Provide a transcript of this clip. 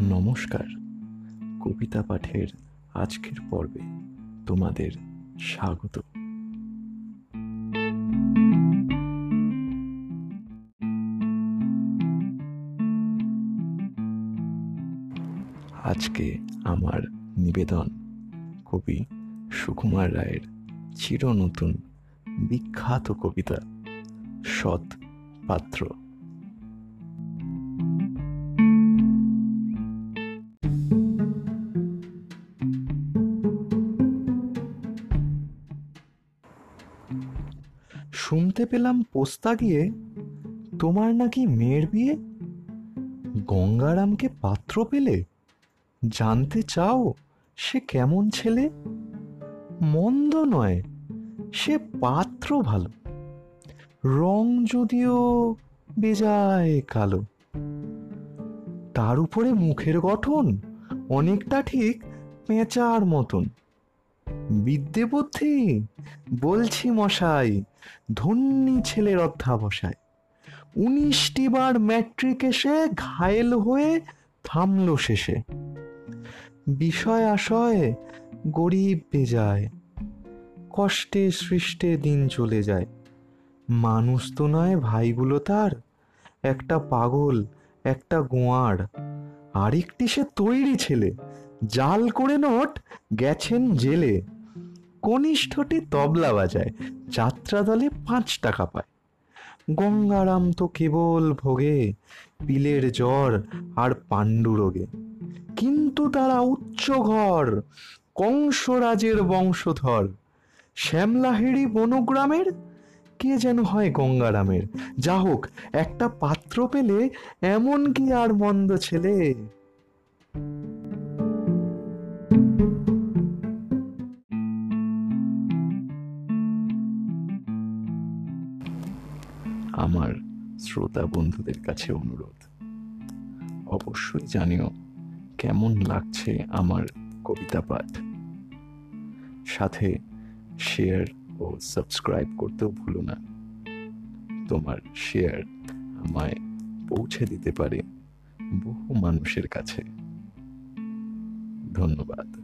নমস্কার। কবিতা পাঠের আজকের পর্বে তোমাদের স্বাগত। আজকে আমার নিবেদন কবি সুকুমার রায়ের চির নতুন বিখ্যাত কবিতা সৎ পাত্র। শুনতে পেলাম পোস্তা গিয়ে তোমার নাকি মেয়ের বিয়ে? গঙ্গারামকে পাত্র পেলে? জানতে চাও, সে কেমন ছেলে? মন্দ নয়, সে পাত্র ভালো। রং যদিও বেজায় কালো। তার উপরে মুখের গঠন অনেকটা ঠিক পেঁচার মতন। বিদ্যে বুদ্ধি বলছি মশাই, ধন্যী ছেলের অধ্যাবসায়। উনিশটি বার ম্যাট্রিক এসে ঘায়েল হয়ে থামল শেষে। বিষয় আশয় গরিব বেজায়। কষ্টে সৃষ্টে দিন চলে যায়। মানুষ তো নয়, ভাইগুলো তার। একটা পাগল, একটা গোয়ার। আরেকটি সে তৈরি ছেলে। জাল করে নোট গেছেন জেলে। কনিষ্ঠটি তবলা বাজায় যাত্রা দলে পাঁচ টাকা পায়। গঙ্গারাম তো কেবল ভোগে, পিলের জ্বর আর পাণ্ডুরোগে কিন্তু তারা উচ্চ ঘর, কংসরাজের বংশধর। শ্যামলাহেড়ি বনগ্রামের, কে যেন হয় গঙ্গারামের। যা হোক একটা পাত্র পেলে এমন কি আর মন্দ ছেলে? আমার শ্রোতা বন্ধুদের কাছে অনুরোধ। অবশ্যই জানিও কেমন লাগছে আমার কবিতা পাঠ। সাথে শেয়ার ও সাবস্ক্রাইব করতেও ভুলো না। তোমার শেয়ার আমায় পৌঁছে দিতে পারে বহু মানুষের কাছে। ধন্যবাদ।